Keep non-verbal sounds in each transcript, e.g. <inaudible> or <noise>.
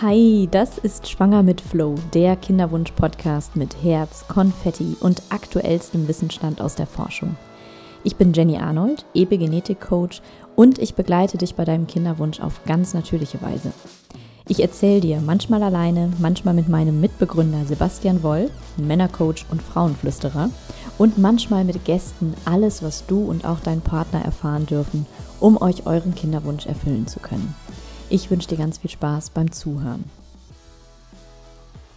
Hi, das ist Schwanger mit Flow, der Kinderwunsch-Podcast mit Herz, Konfetti und aktuellstem Wissensstand aus der Forschung. Ich bin Jenny Arnold, Epigenetik-Coach und ich begleite dich bei deinem Kinderwunsch auf ganz natürliche Weise. Ich erzähle dir manchmal alleine, manchmal mit meinem Mitbegründer Sebastian Woll, Männercoach und Frauenflüsterer, und manchmal mit Gästen alles, was du und auch dein Partner erfahren dürfen, um euch euren Kinderwunsch erfüllen zu können. Ich wünsche dir ganz viel Spaß beim Zuhören.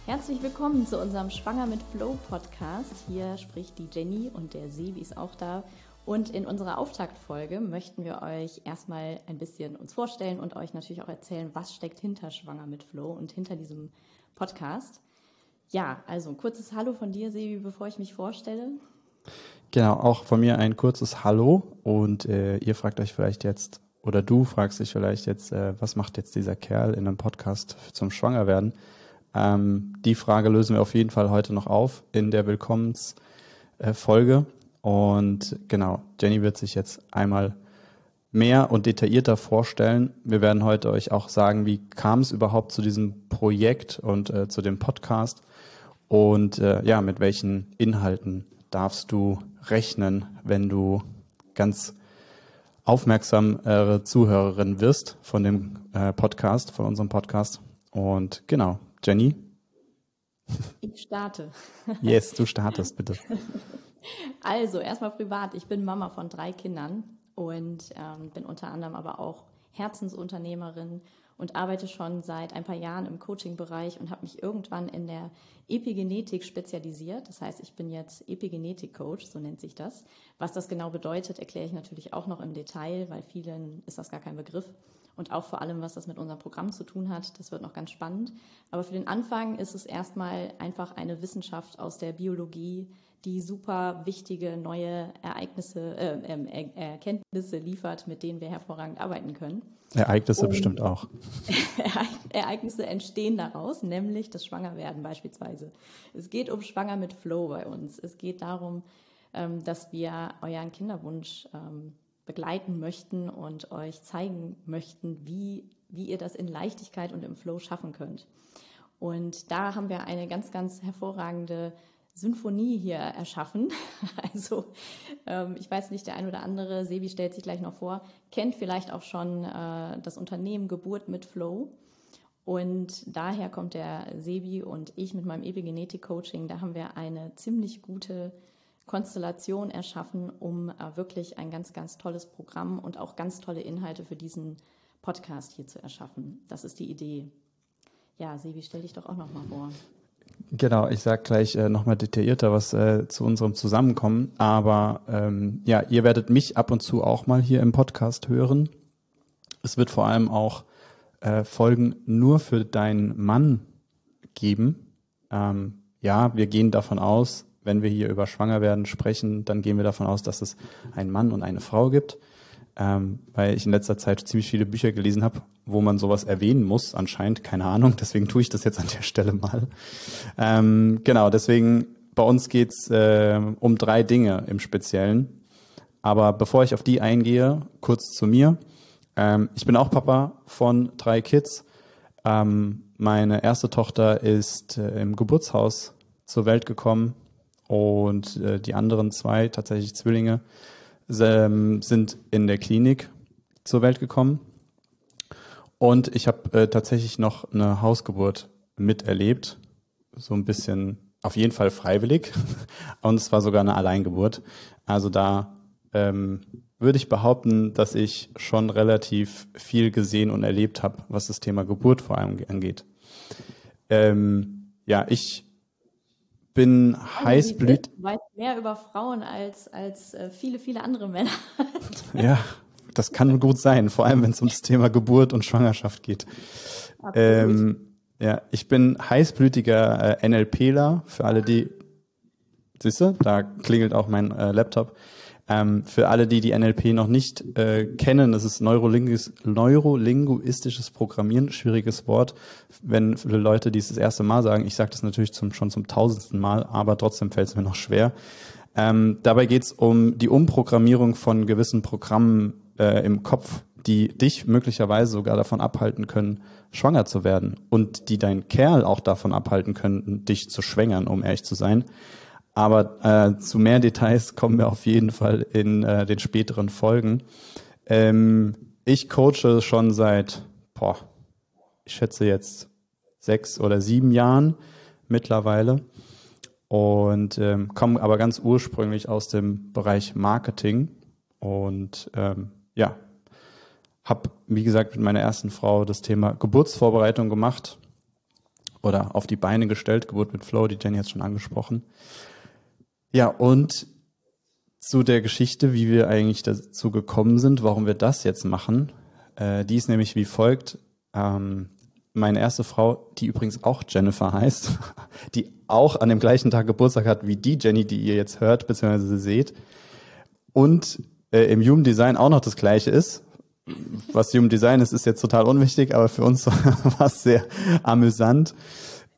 Herzlich willkommen zu unserem Schwanger mit Flow Podcast. Hier spricht die Jenny und der Sebi ist auch da. Und in unserer Auftaktfolge möchten wir euch erstmal ein bisschen uns vorstellen und euch natürlich auch erzählen, was steckt hinter Schwanger mit Flow und hinter diesem Podcast. Ja, also ein kurzes Hallo von dir, Sebi, bevor ich mich vorstelle. Genau, auch von mir ein kurzes Hallo und äh, ihr fragt euch vielleicht jetzt, oder du fragst dich vielleicht jetzt, äh, was macht jetzt dieser Kerl in einem Podcast zum Schwangerwerden? Ähm, die Frage lösen wir auf jeden Fall heute noch auf in der Willkommensfolge. Und genau, Jenny wird sich jetzt einmal mehr und detaillierter vorstellen. Wir werden heute euch auch sagen, wie kam es überhaupt zu diesem Projekt und äh, zu dem Podcast und äh, ja, mit welchen Inhalten darfst du rechnen, wenn du ganz aufmerksamere Zuhörerin wirst von dem äh, Podcast, von unserem Podcast. Und genau, Jenny. Ich starte. Yes, du startest, bitte. <laughs> Also, erstmal privat. Ich bin Mama von drei Kindern und ähm, bin unter anderem aber auch Herzensunternehmerin und arbeite schon seit ein paar Jahren im Coaching-Bereich und habe mich irgendwann in der Epigenetik spezialisiert. Das heißt, ich bin jetzt Epigenetik-Coach, so nennt sich das. Was das genau bedeutet, erkläre ich natürlich auch noch im Detail, weil vielen ist das gar kein Begriff. Und auch vor allem, was das mit unserem Programm zu tun hat, das wird noch ganz spannend. Aber für den Anfang ist es erstmal einfach eine Wissenschaft aus der Biologie, die super wichtige neue Ereignisse, äh, er Erkenntnisse liefert, mit denen wir hervorragend arbeiten können. Ereignisse Und bestimmt auch. <laughs> Ereignisse entstehen daraus, nämlich das Schwangerwerden beispielsweise. Es geht um Schwanger mit Flow bei uns. Es geht darum, ähm, dass wir euren Kinderwunsch ähm, begleiten möchten und euch zeigen möchten, wie, wie ihr das in Leichtigkeit und im Flow schaffen könnt. Und da haben wir eine ganz, ganz hervorragende Symphonie hier erschaffen. <laughs> Also ähm, ich weiß nicht, der ein oder andere, Sebi stellt sich gleich noch vor, kennt vielleicht auch schon äh, das Unternehmen Geburt mit Flow. Und daher kommt der Sebi und ich mit meinem Epigenetik-Coaching, da haben wir eine ziemlich gute Konstellation erschaffen, um äh, wirklich ein ganz, ganz tolles Programm und auch ganz tolle Inhalte für diesen Podcast hier zu erschaffen. Das ist die Idee. Ja, Sebi, stell dich doch auch noch mal vor. Genau, ich sage gleich äh, nochmal detaillierter was äh, zu unserem Zusammenkommen. Aber ähm, ja, ihr werdet mich ab und zu auch mal hier im Podcast hören. Es wird vor allem auch äh, Folgen nur für deinen Mann geben. Ähm, ja, wir gehen davon aus, wenn wir hier über Schwangerwerden sprechen, dann gehen wir davon aus, dass es einen Mann und eine Frau gibt ähm, weil ich in letzter Zeit ziemlich viele Bücher gelesen habe, wo man sowas erwähnen muss, anscheinend, keine Ahnung, deswegen tue ich das jetzt an der Stelle mal. Ähm, genau, deswegen bei uns geht's äh, um drei Dinge im Speziellen. Aber bevor ich auf die eingehe, kurz zu mir. Ähm, ich bin auch Papa von drei Kids. Ähm, meine erste Tochter ist äh, im Geburtshaus zur Welt gekommen und äh, die anderen zwei, tatsächlich Zwillinge, sind in der Klinik zur Welt gekommen. Und ich habe äh, tatsächlich noch eine Hausgeburt miterlebt. So ein bisschen, auf jeden Fall freiwillig. <laughs> Und es war sogar eine Alleingeburt. Also da ähm, würde ich behaupten, dass ich schon relativ viel gesehen und erlebt habe, was das Thema Geburt vor allem angeht. Ähm, ja, ich bin also, heißblütig. Du weißt mehr über Frauen als, als äh, viele, viele andere Männer. <laughs> ja, das kann gut sein, vor allem wenn es um das Thema Geburt und Schwangerschaft geht. Ähm, ja, ich bin heißblütiger äh, NLPler, für alle, die, siehst du, da klingelt auch mein äh, Laptop. Ähm, für alle, die die NLP noch nicht äh, kennen, das ist Neurolinguis neurolinguistisches Programmieren, schwieriges Wort. Wenn für Leute, die es das erste Mal sagen, ich sage das natürlich zum, schon zum tausendsten Mal, aber trotzdem fällt es mir noch schwer. Ähm, dabei geht es um die Umprogrammierung von gewissen Programmen äh, im Kopf die dich möglicherweise sogar davon abhalten können, schwanger zu werden und die deinen Kerl auch davon abhalten könnten, dich zu schwängern, um ehrlich zu sein. Aber äh, zu mehr Details kommen wir auf jeden Fall in äh, den späteren Folgen. Ähm, ich coache schon seit, boah, ich schätze jetzt sechs oder sieben Jahren mittlerweile und ähm, komme aber ganz ursprünglich aus dem Bereich Marketing und ähm, ja, habe, wie gesagt, mit meiner ersten Frau das Thema Geburtsvorbereitung gemacht oder auf die Beine gestellt, Geburt mit Flow, die Jenny hat schon angesprochen. Ja, und zu der Geschichte, wie wir eigentlich dazu gekommen sind, warum wir das jetzt machen. Äh, die ist nämlich wie folgt. Ähm, meine erste Frau, die übrigens auch Jennifer heißt, <laughs> die auch an dem gleichen Tag Geburtstag hat wie die Jenny, die ihr jetzt hört bzw. seht. Und äh, im Human Design auch noch das gleiche ist, was Human Design ist, ist jetzt total unwichtig, aber für uns <laughs> war es sehr amüsant.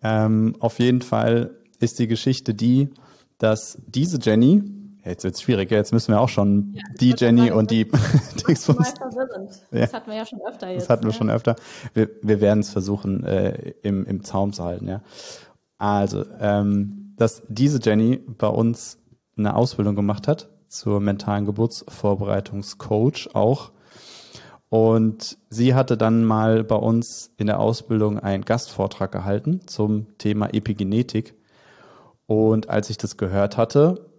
Ähm, auf jeden Fall ist die Geschichte die, dass diese Jenny, jetzt wird's schwierig, jetzt müssen wir auch schon ja, die Jenny und die <laughs> Dingsbums. Das hatten wir ja schon öfter jetzt. Das hatten wir ja. schon öfter. Wir, wir werden es versuchen, äh, im, im Zaum zu halten, ja. Also, ähm, dass diese Jenny bei uns eine Ausbildung gemacht hat zur mentalen Geburtsvorbereitungscoach auch und sie hatte dann mal bei uns in der Ausbildung einen Gastvortrag gehalten zum Thema Epigenetik. Und als ich das gehört hatte,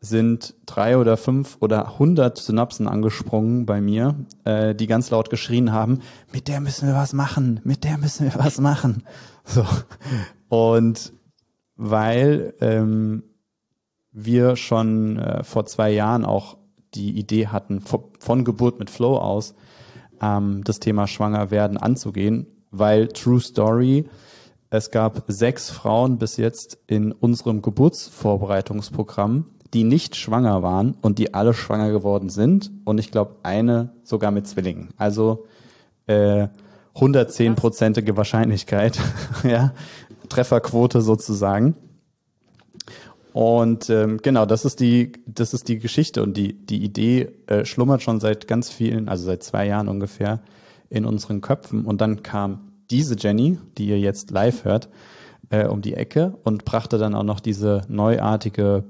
sind drei oder fünf oder hundert Synapsen angesprungen bei mir, äh, die ganz laut geschrien haben, mit der müssen wir was machen, mit der müssen wir was machen. <laughs> So. Und weil ähm, wir schon äh, vor zwei Jahren auch die Idee hatten, von Geburt mit Flow aus, ähm, das Thema Schwangerwerden anzugehen, weil True Story, es gab sechs Frauen bis jetzt in unserem Geburtsvorbereitungsprogramm, die nicht schwanger waren und die alle schwanger geworden sind. Und ich glaube, eine sogar mit Zwillingen. Also äh, 110-prozentige Wahrscheinlichkeit, <laughs> ja, Trefferquote sozusagen. Und ähm, genau, das ist die, das ist die Geschichte und die die Idee äh, schlummert schon seit ganz vielen, also seit zwei Jahren ungefähr in unseren Köpfen. Und dann kam diese Jenny, die ihr jetzt live hört, äh, um die Ecke und brachte dann auch noch diese neuartige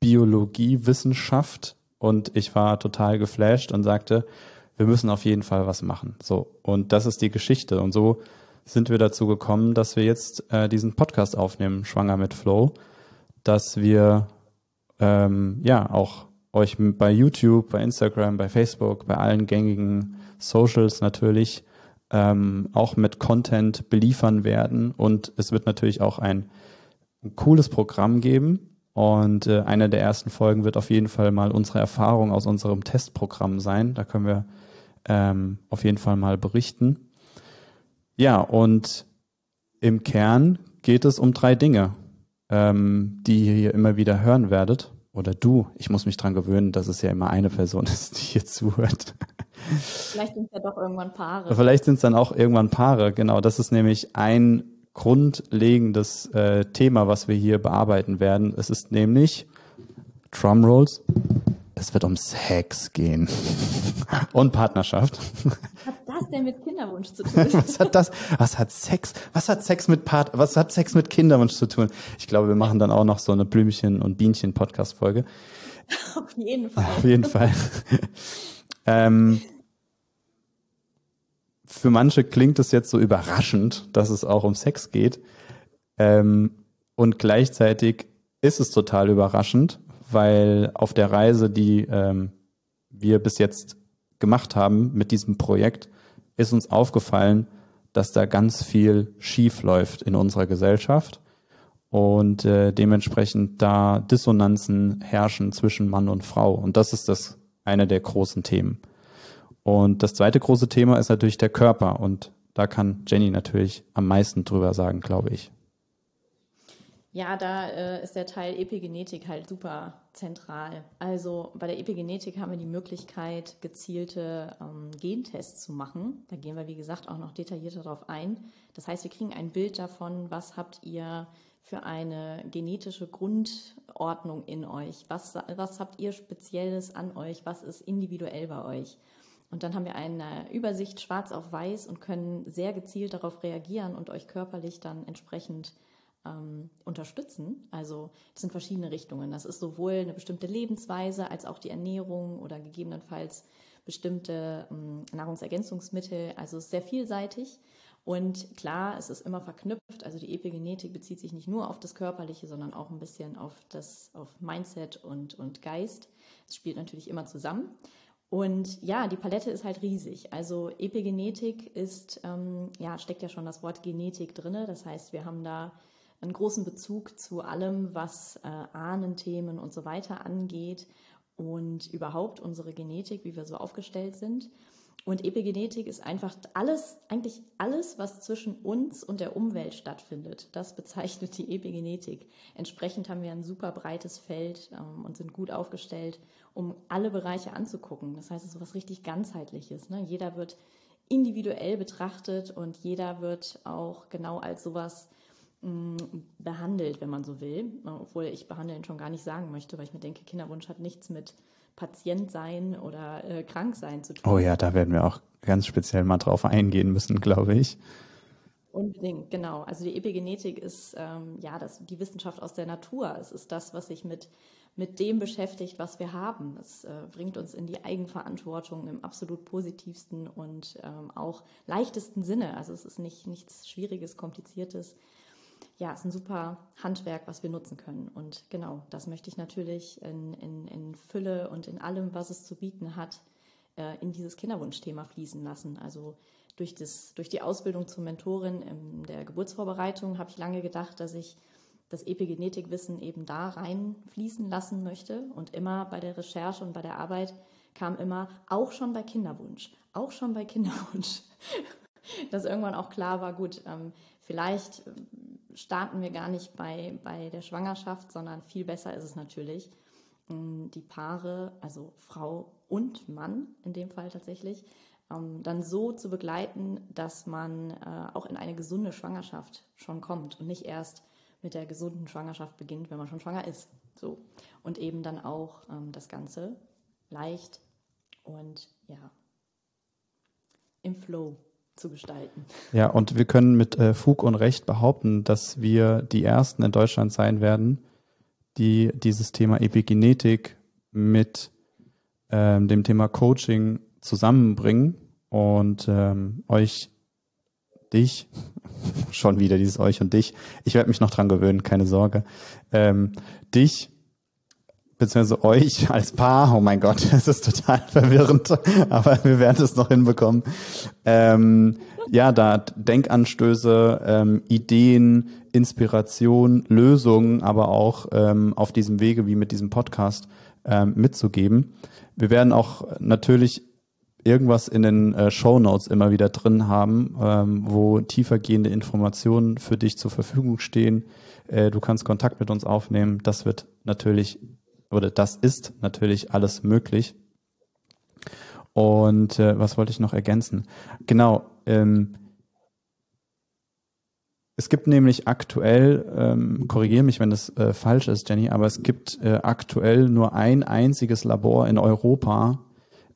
Biologiewissenschaft. Und ich war total geflasht und sagte, wir müssen auf jeden Fall was machen. So und das ist die Geschichte. Und so sind wir dazu gekommen, dass wir jetzt äh, diesen Podcast aufnehmen, Schwanger mit Flow dass wir ähm, ja auch euch bei YouTube, bei Instagram, bei Facebook, bei allen gängigen Socials natürlich ähm, auch mit Content beliefern werden. Und es wird natürlich auch ein, ein cooles Programm geben. Und äh, eine der ersten Folgen wird auf jeden Fall mal unsere Erfahrung aus unserem Testprogramm sein. Da können wir ähm, auf jeden Fall mal berichten. Ja, und im Kern geht es um drei Dinge ähm, die ihr hier immer wieder hören werdet. Oder du, ich muss mich dran gewöhnen, dass es ja immer eine Person <laughs> ist, die hier zuhört. Vielleicht sind es ja doch irgendwann Paare. Vielleicht sind es dann auch irgendwann Paare, genau. Das ist nämlich ein grundlegendes äh, Thema, was wir hier bearbeiten werden. Es ist nämlich Drumrolls. Es wird um Sex gehen <laughs> und Partnerschaft das denn mit Kinderwunsch zu tun? <laughs> was hat das? Was hat Sex? Was hat Sex mit Part? Was hat Sex mit Kinderwunsch zu tun? Ich glaube, wir machen dann auch noch so eine Blümchen und Bienchen Podcast Folge. Auf jeden Fall. Auf jeden Fall. <laughs> ähm, für manche klingt es jetzt so überraschend, dass es auch um Sex geht. Ähm, und gleichzeitig ist es total überraschend, weil auf der Reise, die ähm, wir bis jetzt gemacht haben mit diesem Projekt, ist uns aufgefallen, dass da ganz viel schief läuft in unserer Gesellschaft und äh, dementsprechend da Dissonanzen herrschen zwischen Mann und Frau. Und das ist das eine der großen Themen. Und das zweite große Thema ist natürlich der Körper. Und da kann Jenny natürlich am meisten drüber sagen, glaube ich. Ja, da äh, ist der Teil Epigenetik halt super zentral. Also bei der Epigenetik haben wir die Möglichkeit, gezielte ähm, Gentests zu machen. Da gehen wir, wie gesagt, auch noch detaillierter darauf ein. Das heißt, wir kriegen ein Bild davon, was habt ihr für eine genetische Grundordnung in euch? Was, was habt ihr Spezielles an euch? Was ist individuell bei euch? Und dann haben wir eine Übersicht schwarz auf weiß und können sehr gezielt darauf reagieren und euch körperlich dann entsprechend ähm, unterstützen. Also das sind verschiedene Richtungen. Das ist sowohl eine bestimmte Lebensweise als auch die Ernährung oder gegebenenfalls bestimmte ähm, Nahrungsergänzungsmittel. Also es ist sehr vielseitig. Und klar, es ist immer verknüpft. Also die Epigenetik bezieht sich nicht nur auf das Körperliche, sondern auch ein bisschen auf das, auf Mindset und, und Geist. Es spielt natürlich immer zusammen. Und ja, die Palette ist halt riesig. Also Epigenetik ist, ähm, ja, steckt ja schon das Wort Genetik drin. Das heißt, wir haben da einen großen Bezug zu allem, was äh, Ahnenthemen und so weiter angeht und überhaupt unsere Genetik, wie wir so aufgestellt sind. Und Epigenetik ist einfach alles, eigentlich alles, was zwischen uns und der Umwelt stattfindet. Das bezeichnet die Epigenetik. Entsprechend haben wir ein super breites Feld ähm, und sind gut aufgestellt, um alle Bereiche anzugucken. Das heißt, es ist was richtig ganzheitliches. Ne? Jeder wird individuell betrachtet und jeder wird auch genau als sowas Mm, behandelt, wenn man so will. Obwohl ich behandeln schon gar nicht sagen möchte, weil ich mir denke, Kinderwunsch hat nichts mit Patient sein oder äh, krank sein zu tun. Oh ja, da werden wir auch ganz speziell mal drauf eingehen müssen, glaube ich. Unbedingt, genau. Also die Epigenetik ist ähm, ja das, die Wissenschaft aus der Natur. Es ist das, was sich mit, mit dem beschäftigt, was wir haben. Es äh, bringt uns in die Eigenverantwortung im absolut positivsten und ähm, auch leichtesten Sinne. Also es ist nicht nichts Schwieriges, Kompliziertes ja, ist ein super Handwerk, was wir nutzen können. Und genau, das möchte ich natürlich in, in, in Fülle und in allem, was es zu bieten hat, äh, in dieses Kinderwunschthema fließen lassen. Also durch, das, durch die Ausbildung zur Mentorin in der Geburtsvorbereitung habe ich lange gedacht, dass ich das Epigenetikwissen eben da reinfließen lassen möchte. Und immer bei der Recherche und bei der Arbeit kam immer, auch schon bei Kinderwunsch, auch schon bei Kinderwunsch. <laughs> Dass irgendwann auch klar war, gut, ähm, vielleicht starten wir gar nicht bei, bei der Schwangerschaft, sondern viel besser ist es natürlich, ähm, die Paare, also Frau und Mann in dem Fall tatsächlich, ähm, dann so zu begleiten, dass man äh, auch in eine gesunde Schwangerschaft schon kommt und nicht erst mit der gesunden Schwangerschaft beginnt, wenn man schon schwanger ist. So. Und eben dann auch ähm, das Ganze leicht und ja, im Flow zu gestalten. Ja, und wir können mit äh, Fug und Recht behaupten, dass wir die Ersten in Deutschland sein werden, die dieses Thema Epigenetik mit ähm, dem Thema Coaching zusammenbringen und ähm, euch, dich, <laughs> schon wieder dieses euch und dich, ich werde mich noch dran gewöhnen, keine Sorge, ähm, dich beziehungsweise euch als Paar, oh mein Gott, <laughs> es ist total verwirrend, aber wir werden es noch hinbekommen. Ähm, ja, da Denkanstöße, ähm, Ideen, Inspiration, Lösungen, aber auch ähm, auf diesem Wege wie mit diesem Podcast ähm, mitzugeben. Wir werden auch natürlich irgendwas in den äh, Show Notes immer wieder drin haben, ähm, wo tiefergehende Informationen für dich zur Verfügung stehen. Äh, du kannst Kontakt mit uns aufnehmen. Das wird natürlich oder das ist natürlich alles möglich. Und äh, was wollte ich noch ergänzen? Genau. Ähm, es gibt nämlich aktuell, ähm, korrigiere mich, wenn das äh, falsch ist, Jenny, aber es gibt äh, aktuell nur ein einziges Labor in Europa,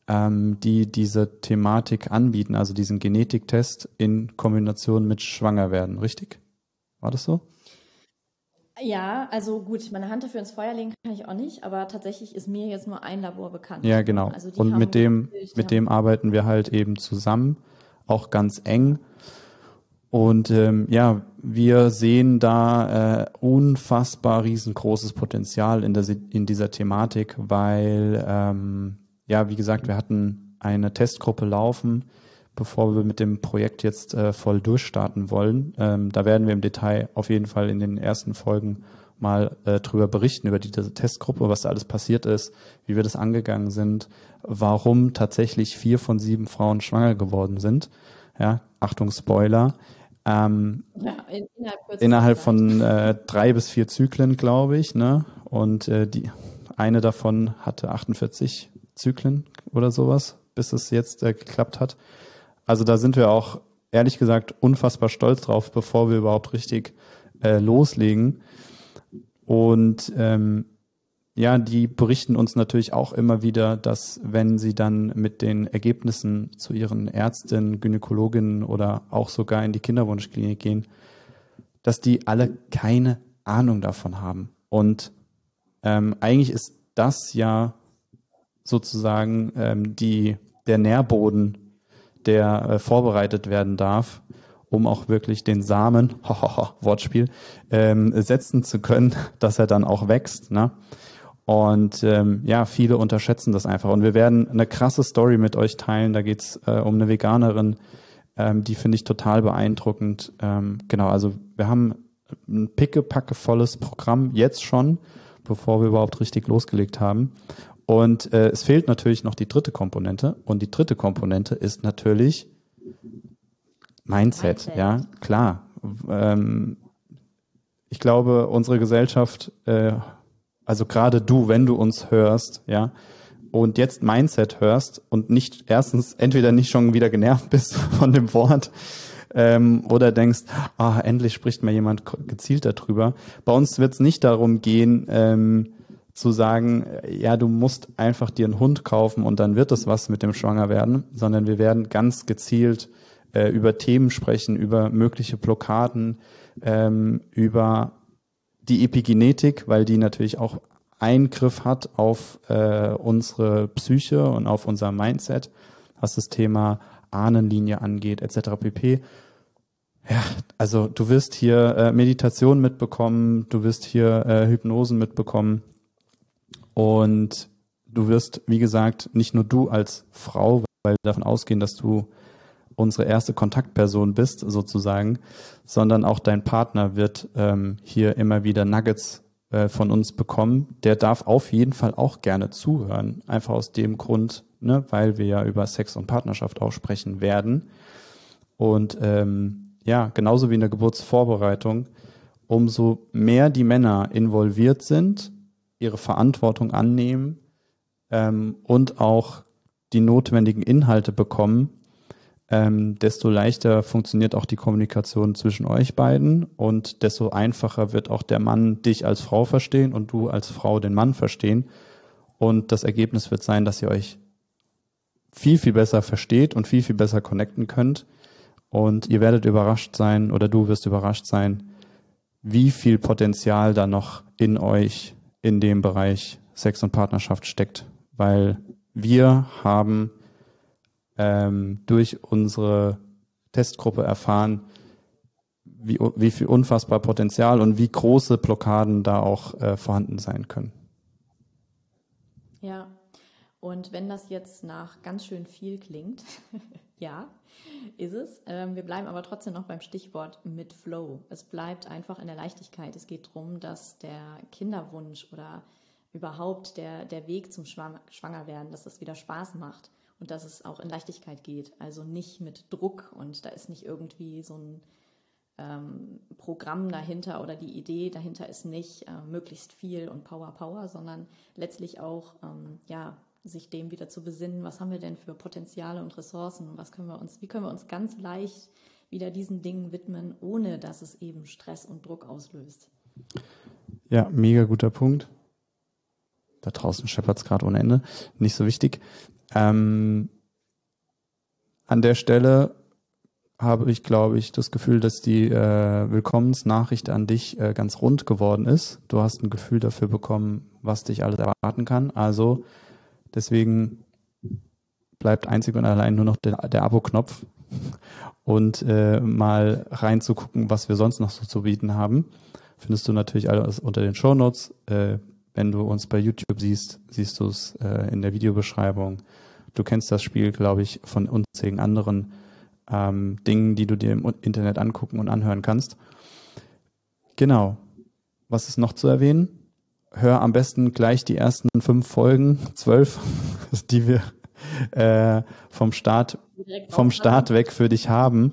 ähm, die diese Thematik anbieten, also diesen Genetiktest in Kombination mit Schwangerwerden, richtig? War das so? Ja, also gut, meine Hand dafür ins Feuer legen kann ich auch nicht, aber tatsächlich ist mir jetzt nur ein Labor bekannt. Ja, genau. Also und mit dem, mit dem arbeiten wir halt eben zusammen, auch ganz eng. Und ähm, ja, wir sehen da äh, unfassbar riesengroßes Potenzial in, der, in dieser Thematik, weil, ähm, ja, wie gesagt, wir hatten eine Testgruppe laufen, bevor wir mit dem Projekt jetzt äh, voll durchstarten wollen. Ähm, da werden wir im Detail auf jeden Fall in den ersten Folgen mal äh, drüber berichten, über diese Testgruppe, was da alles passiert ist, wie wir das angegangen sind, warum tatsächlich vier von sieben Frauen schwanger geworden sind. Ja, Achtung, Spoiler. Ähm, ja, in, innerhalb, innerhalb von äh, drei bis vier Zyklen, glaube ich. Ne? Und äh, die eine davon hatte 48 Zyklen oder sowas, bis es jetzt äh, geklappt hat. Also da sind wir auch ehrlich gesagt unfassbar stolz drauf, bevor wir überhaupt richtig äh, loslegen. Und ähm, ja, die berichten uns natürlich auch immer wieder, dass wenn sie dann mit den Ergebnissen zu ihren Ärztinnen, Gynäkologinnen oder auch sogar in die Kinderwunschklinik gehen, dass die alle keine Ahnung davon haben. Und ähm, eigentlich ist das ja sozusagen ähm, die, der Nährboden, der äh, vorbereitet werden darf, um auch wirklich den Samen, <laughs> Wortspiel, ähm, setzen zu können, <laughs> dass er dann auch wächst. Ne? Und ähm, ja, viele unterschätzen das einfach. Und wir werden eine krasse Story mit euch teilen. Da geht's äh, um eine Veganerin, ähm, die finde ich total beeindruckend. Ähm, genau, also wir haben ein pickepackevolles Programm jetzt schon, bevor wir überhaupt richtig losgelegt haben. Und äh, es fehlt natürlich noch die dritte Komponente. Und die dritte Komponente ist natürlich Mindset. Mindset. Ja, klar. Ähm, ich glaube, unsere Gesellschaft äh, also gerade du, wenn du uns hörst, ja, und jetzt Mindset hörst und nicht erstens entweder nicht schon wieder genervt <laughs> bist von dem Wort ähm, oder denkst, ah, endlich spricht mal jemand gezielt darüber. Bei uns wird es nicht darum gehen, ähm, zu sagen, ja, du musst einfach dir einen Hund kaufen und dann wird es was mit dem Schwangerwerden, sondern wir werden ganz gezielt äh, über Themen sprechen, über mögliche Blockaden, ähm, über die Epigenetik, weil die natürlich auch Eingriff hat auf äh, unsere Psyche und auf unser Mindset, was das Thema Ahnenlinie angeht, etc. pp. Ja, also du wirst hier äh, Meditation mitbekommen, du wirst hier äh, Hypnosen mitbekommen und du wirst, wie gesagt, nicht nur du als Frau, weil wir davon ausgehen, dass du unsere erste Kontaktperson bist, sozusagen, sondern auch dein Partner wird ähm, hier immer wieder Nuggets äh, von uns bekommen. Der darf auf jeden Fall auch gerne zuhören. Einfach aus dem Grund, ne, weil wir ja über Sex und Partnerschaft auch sprechen werden. Und ähm, ja, genauso wie in der Geburtsvorbereitung, umso mehr die Männer involviert sind, ihre Verantwortung annehmen ähm, und auch die notwendigen Inhalte bekommen, ähm, desto leichter funktioniert auch die Kommunikation zwischen euch beiden und desto einfacher wird auch der Mann dich als Frau verstehen und du als Frau den Mann verstehen. Und das Ergebnis wird sein, dass ihr euch viel, viel besser versteht und viel, viel besser connecten könnt. Und ihr werdet überrascht sein oder du wirst überrascht sein, wie viel Potenzial da noch in euch in dem Bereich Sex und Partnerschaft steckt. Weil wir haben ähm, durch unsere Testgruppe erfahren, wie, wie viel unfassbar Potenzial und wie große Blockaden da auch äh, vorhanden sein können. Ja, und wenn das jetzt nach ganz schön viel klingt, <laughs> ja, ist es. Ähm, wir bleiben aber trotzdem noch beim Stichwort mit Flow. Es bleibt einfach in der Leichtigkeit. Es geht darum, dass der Kinderwunsch oder überhaupt der, der Weg zum Schwangerwerden, dass das wieder Spaß macht und dass es auch in Leichtigkeit geht. Also nicht mit Druck und da ist nicht irgendwie so ein ähm, Programm dahinter oder die Idee dahinter ist nicht äh, möglichst viel und Power, Power, sondern letztlich auch, ähm, ja, sich dem wieder zu besinnen, was haben wir denn für Potenziale und Ressourcen was können wir uns, wie können wir uns ganz leicht wieder diesen Dingen widmen, ohne dass es eben Stress und Druck auslöst. Ja, mega guter Punkt. Da draußen scheppert es gerade ohne Ende. Nicht so wichtig. Ähm, an der Stelle habe ich, glaube ich, das Gefühl, dass die äh, Willkommensnachricht an dich äh, ganz rund geworden ist. Du hast ein Gefühl dafür bekommen, was dich alles erwarten kann. Also deswegen bleibt einzig und allein nur noch der, der Abo-Knopf und äh, mal reinzugucken, was wir sonst noch so zu bieten haben. Findest du natürlich alles unter den Show Notes. Äh, wenn du uns bei YouTube siehst, siehst du es äh, in der Videobeschreibung. Du kennst das Spiel, glaube ich, von unzähligen anderen ähm, Dingen, die du dir im Internet angucken und anhören kannst. Genau. Was ist noch zu erwähnen? Hör am besten gleich die ersten fünf Folgen, zwölf, <laughs> die wir äh, vom Start vom Start weg für dich haben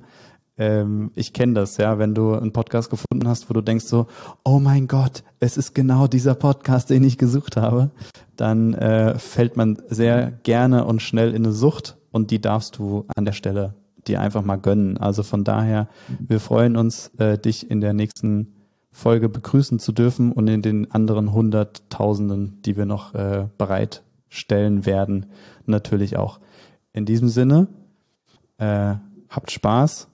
ähm, ich kenne das, ja, wenn du einen Podcast gefunden hast, wo du denkst so, oh mein Gott, es ist genau dieser Podcast, den ich gesucht habe, dann äh, fällt man sehr gerne und schnell in eine Sucht und die darfst du an der Stelle dir einfach mal gönnen. Also von daher, wir freuen uns, äh, dich in der nächsten Folge begrüßen zu dürfen und in den anderen Hunderttausenden, die wir noch äh, bereitstellen werden, natürlich auch. In diesem Sinne, äh, habt Spaß.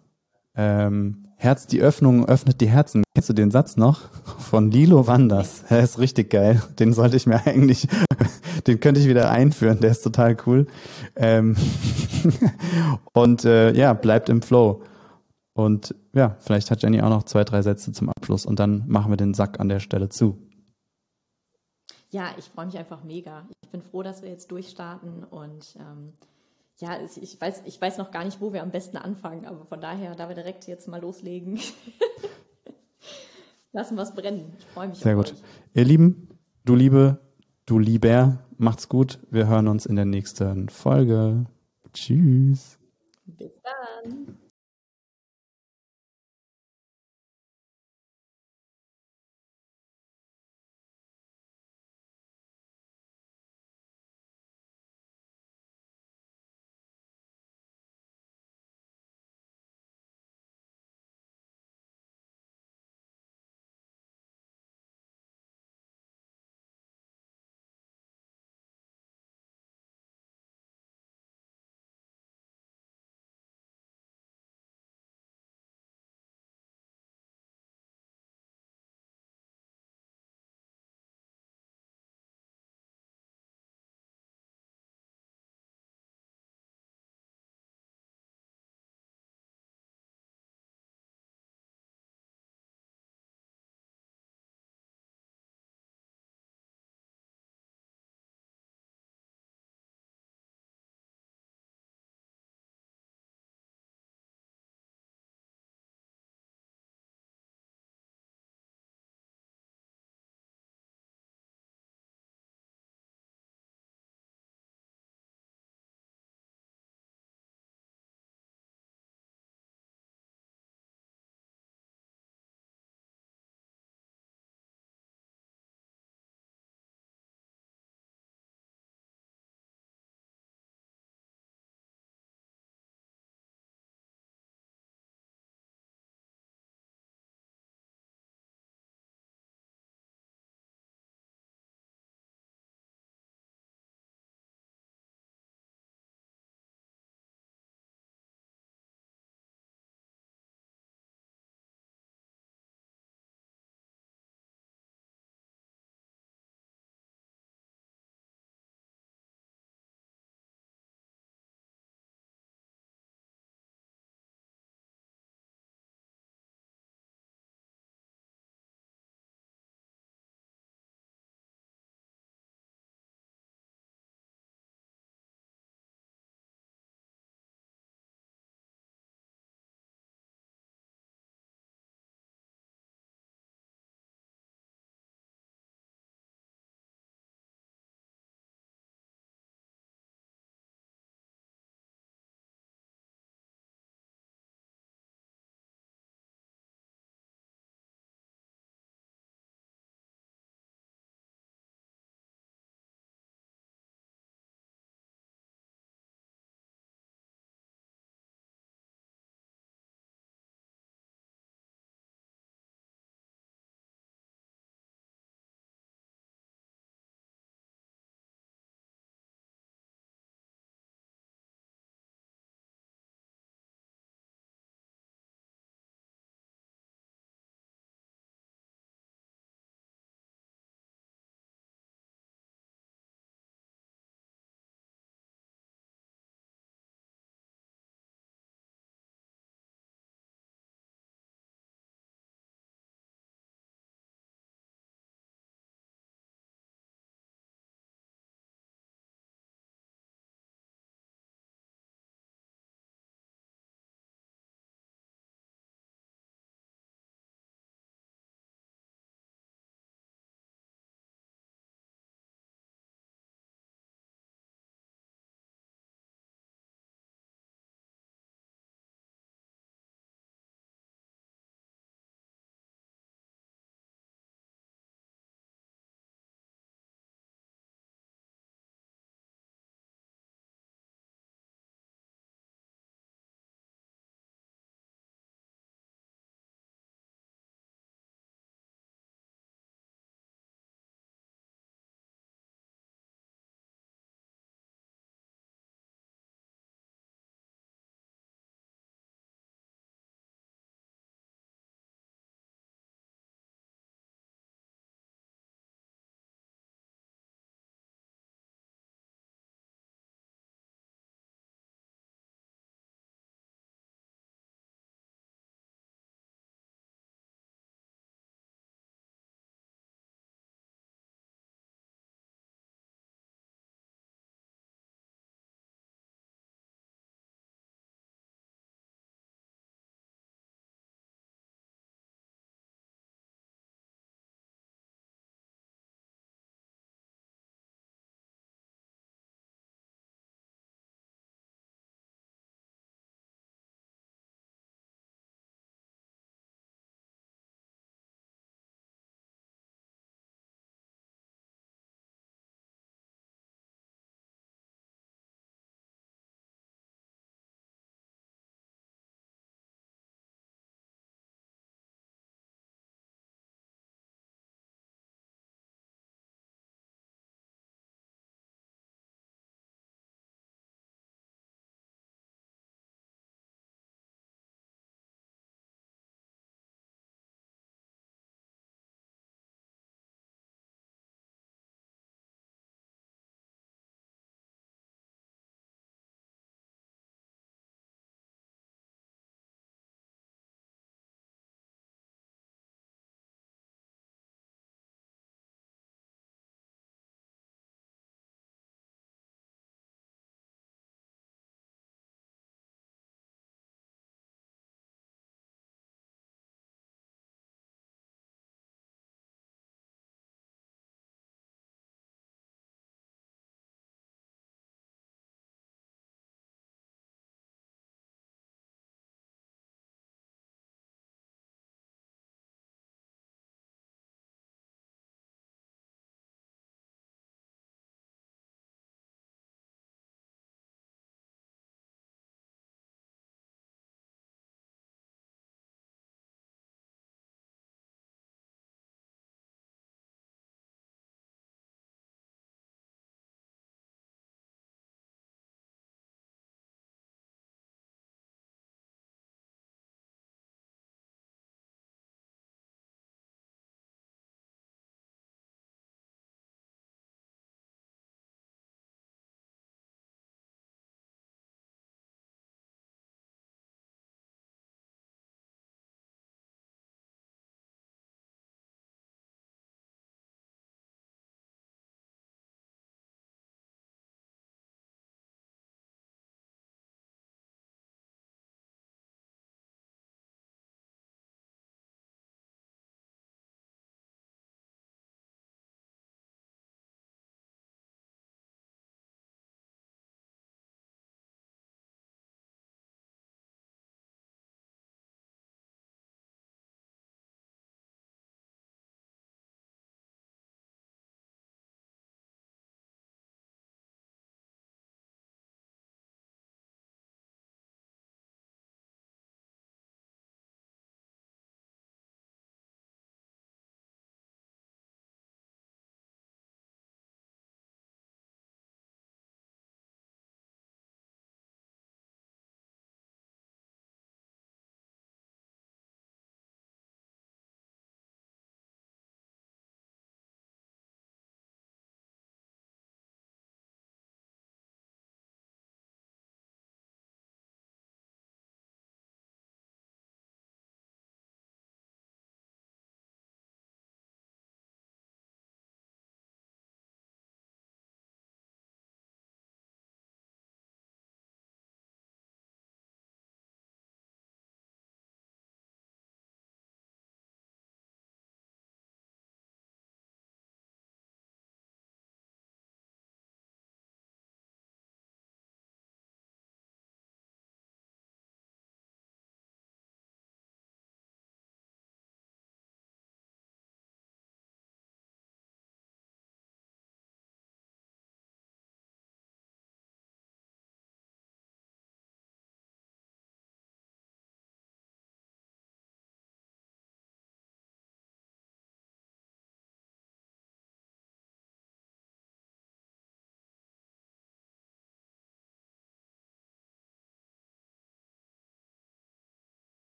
Ähm, Herz, die Öffnung öffnet die Herzen. Kennst du den Satz noch? Von Lilo Wanders. Der ist richtig geil. Den sollte ich mir eigentlich, <laughs> den könnte ich wieder einführen. Der ist total cool. Ähm <laughs> und äh, ja, bleibt im Flow. Und ja, vielleicht hat Jenny auch noch zwei, drei Sätze zum Abschluss und dann machen wir den Sack an der Stelle zu. Ja, ich freue mich einfach mega. Ich bin froh, dass wir jetzt durchstarten und ähm, ja, ich weiß, ich weiß noch gar nicht, wo wir am besten anfangen, aber von daher, da wir direkt jetzt mal loslegen, <laughs> lassen wir es brennen. Ich freue mich. Sehr gut. Euch. Ihr Lieben, du Liebe, du Lieber, macht's gut. Wir hören uns in der nächsten Folge. Tschüss. Bis dann.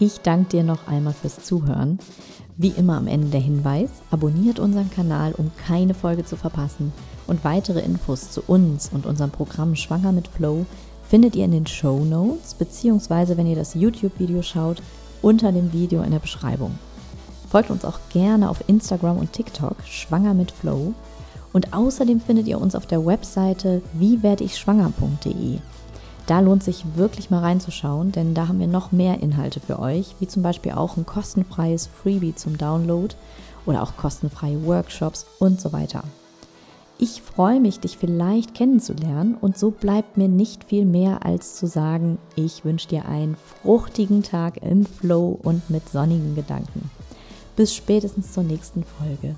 Ich danke dir noch einmal fürs Zuhören. Wie immer am Ende der Hinweis, abonniert unseren Kanal, um keine Folge zu verpassen. Und weitere Infos zu uns und unserem Programm Schwanger mit Flow findet ihr in den Show Notes, beziehungsweise wenn ihr das YouTube-Video schaut, unter dem Video in der Beschreibung. Folgt uns auch gerne auf Instagram und TikTok, Schwanger mit Flow. Und außerdem findet ihr uns auf der Webseite wiewerdeich-schwanger.de. Da lohnt sich wirklich mal reinzuschauen, denn da haben wir noch mehr Inhalte für euch, wie zum Beispiel auch ein kostenfreies Freebie zum Download oder auch kostenfreie Workshops und so weiter. Ich freue mich, dich vielleicht kennenzulernen und so bleibt mir nicht viel mehr als zu sagen, ich wünsche dir einen fruchtigen Tag im Flow und mit sonnigen Gedanken. Bis spätestens zur nächsten Folge.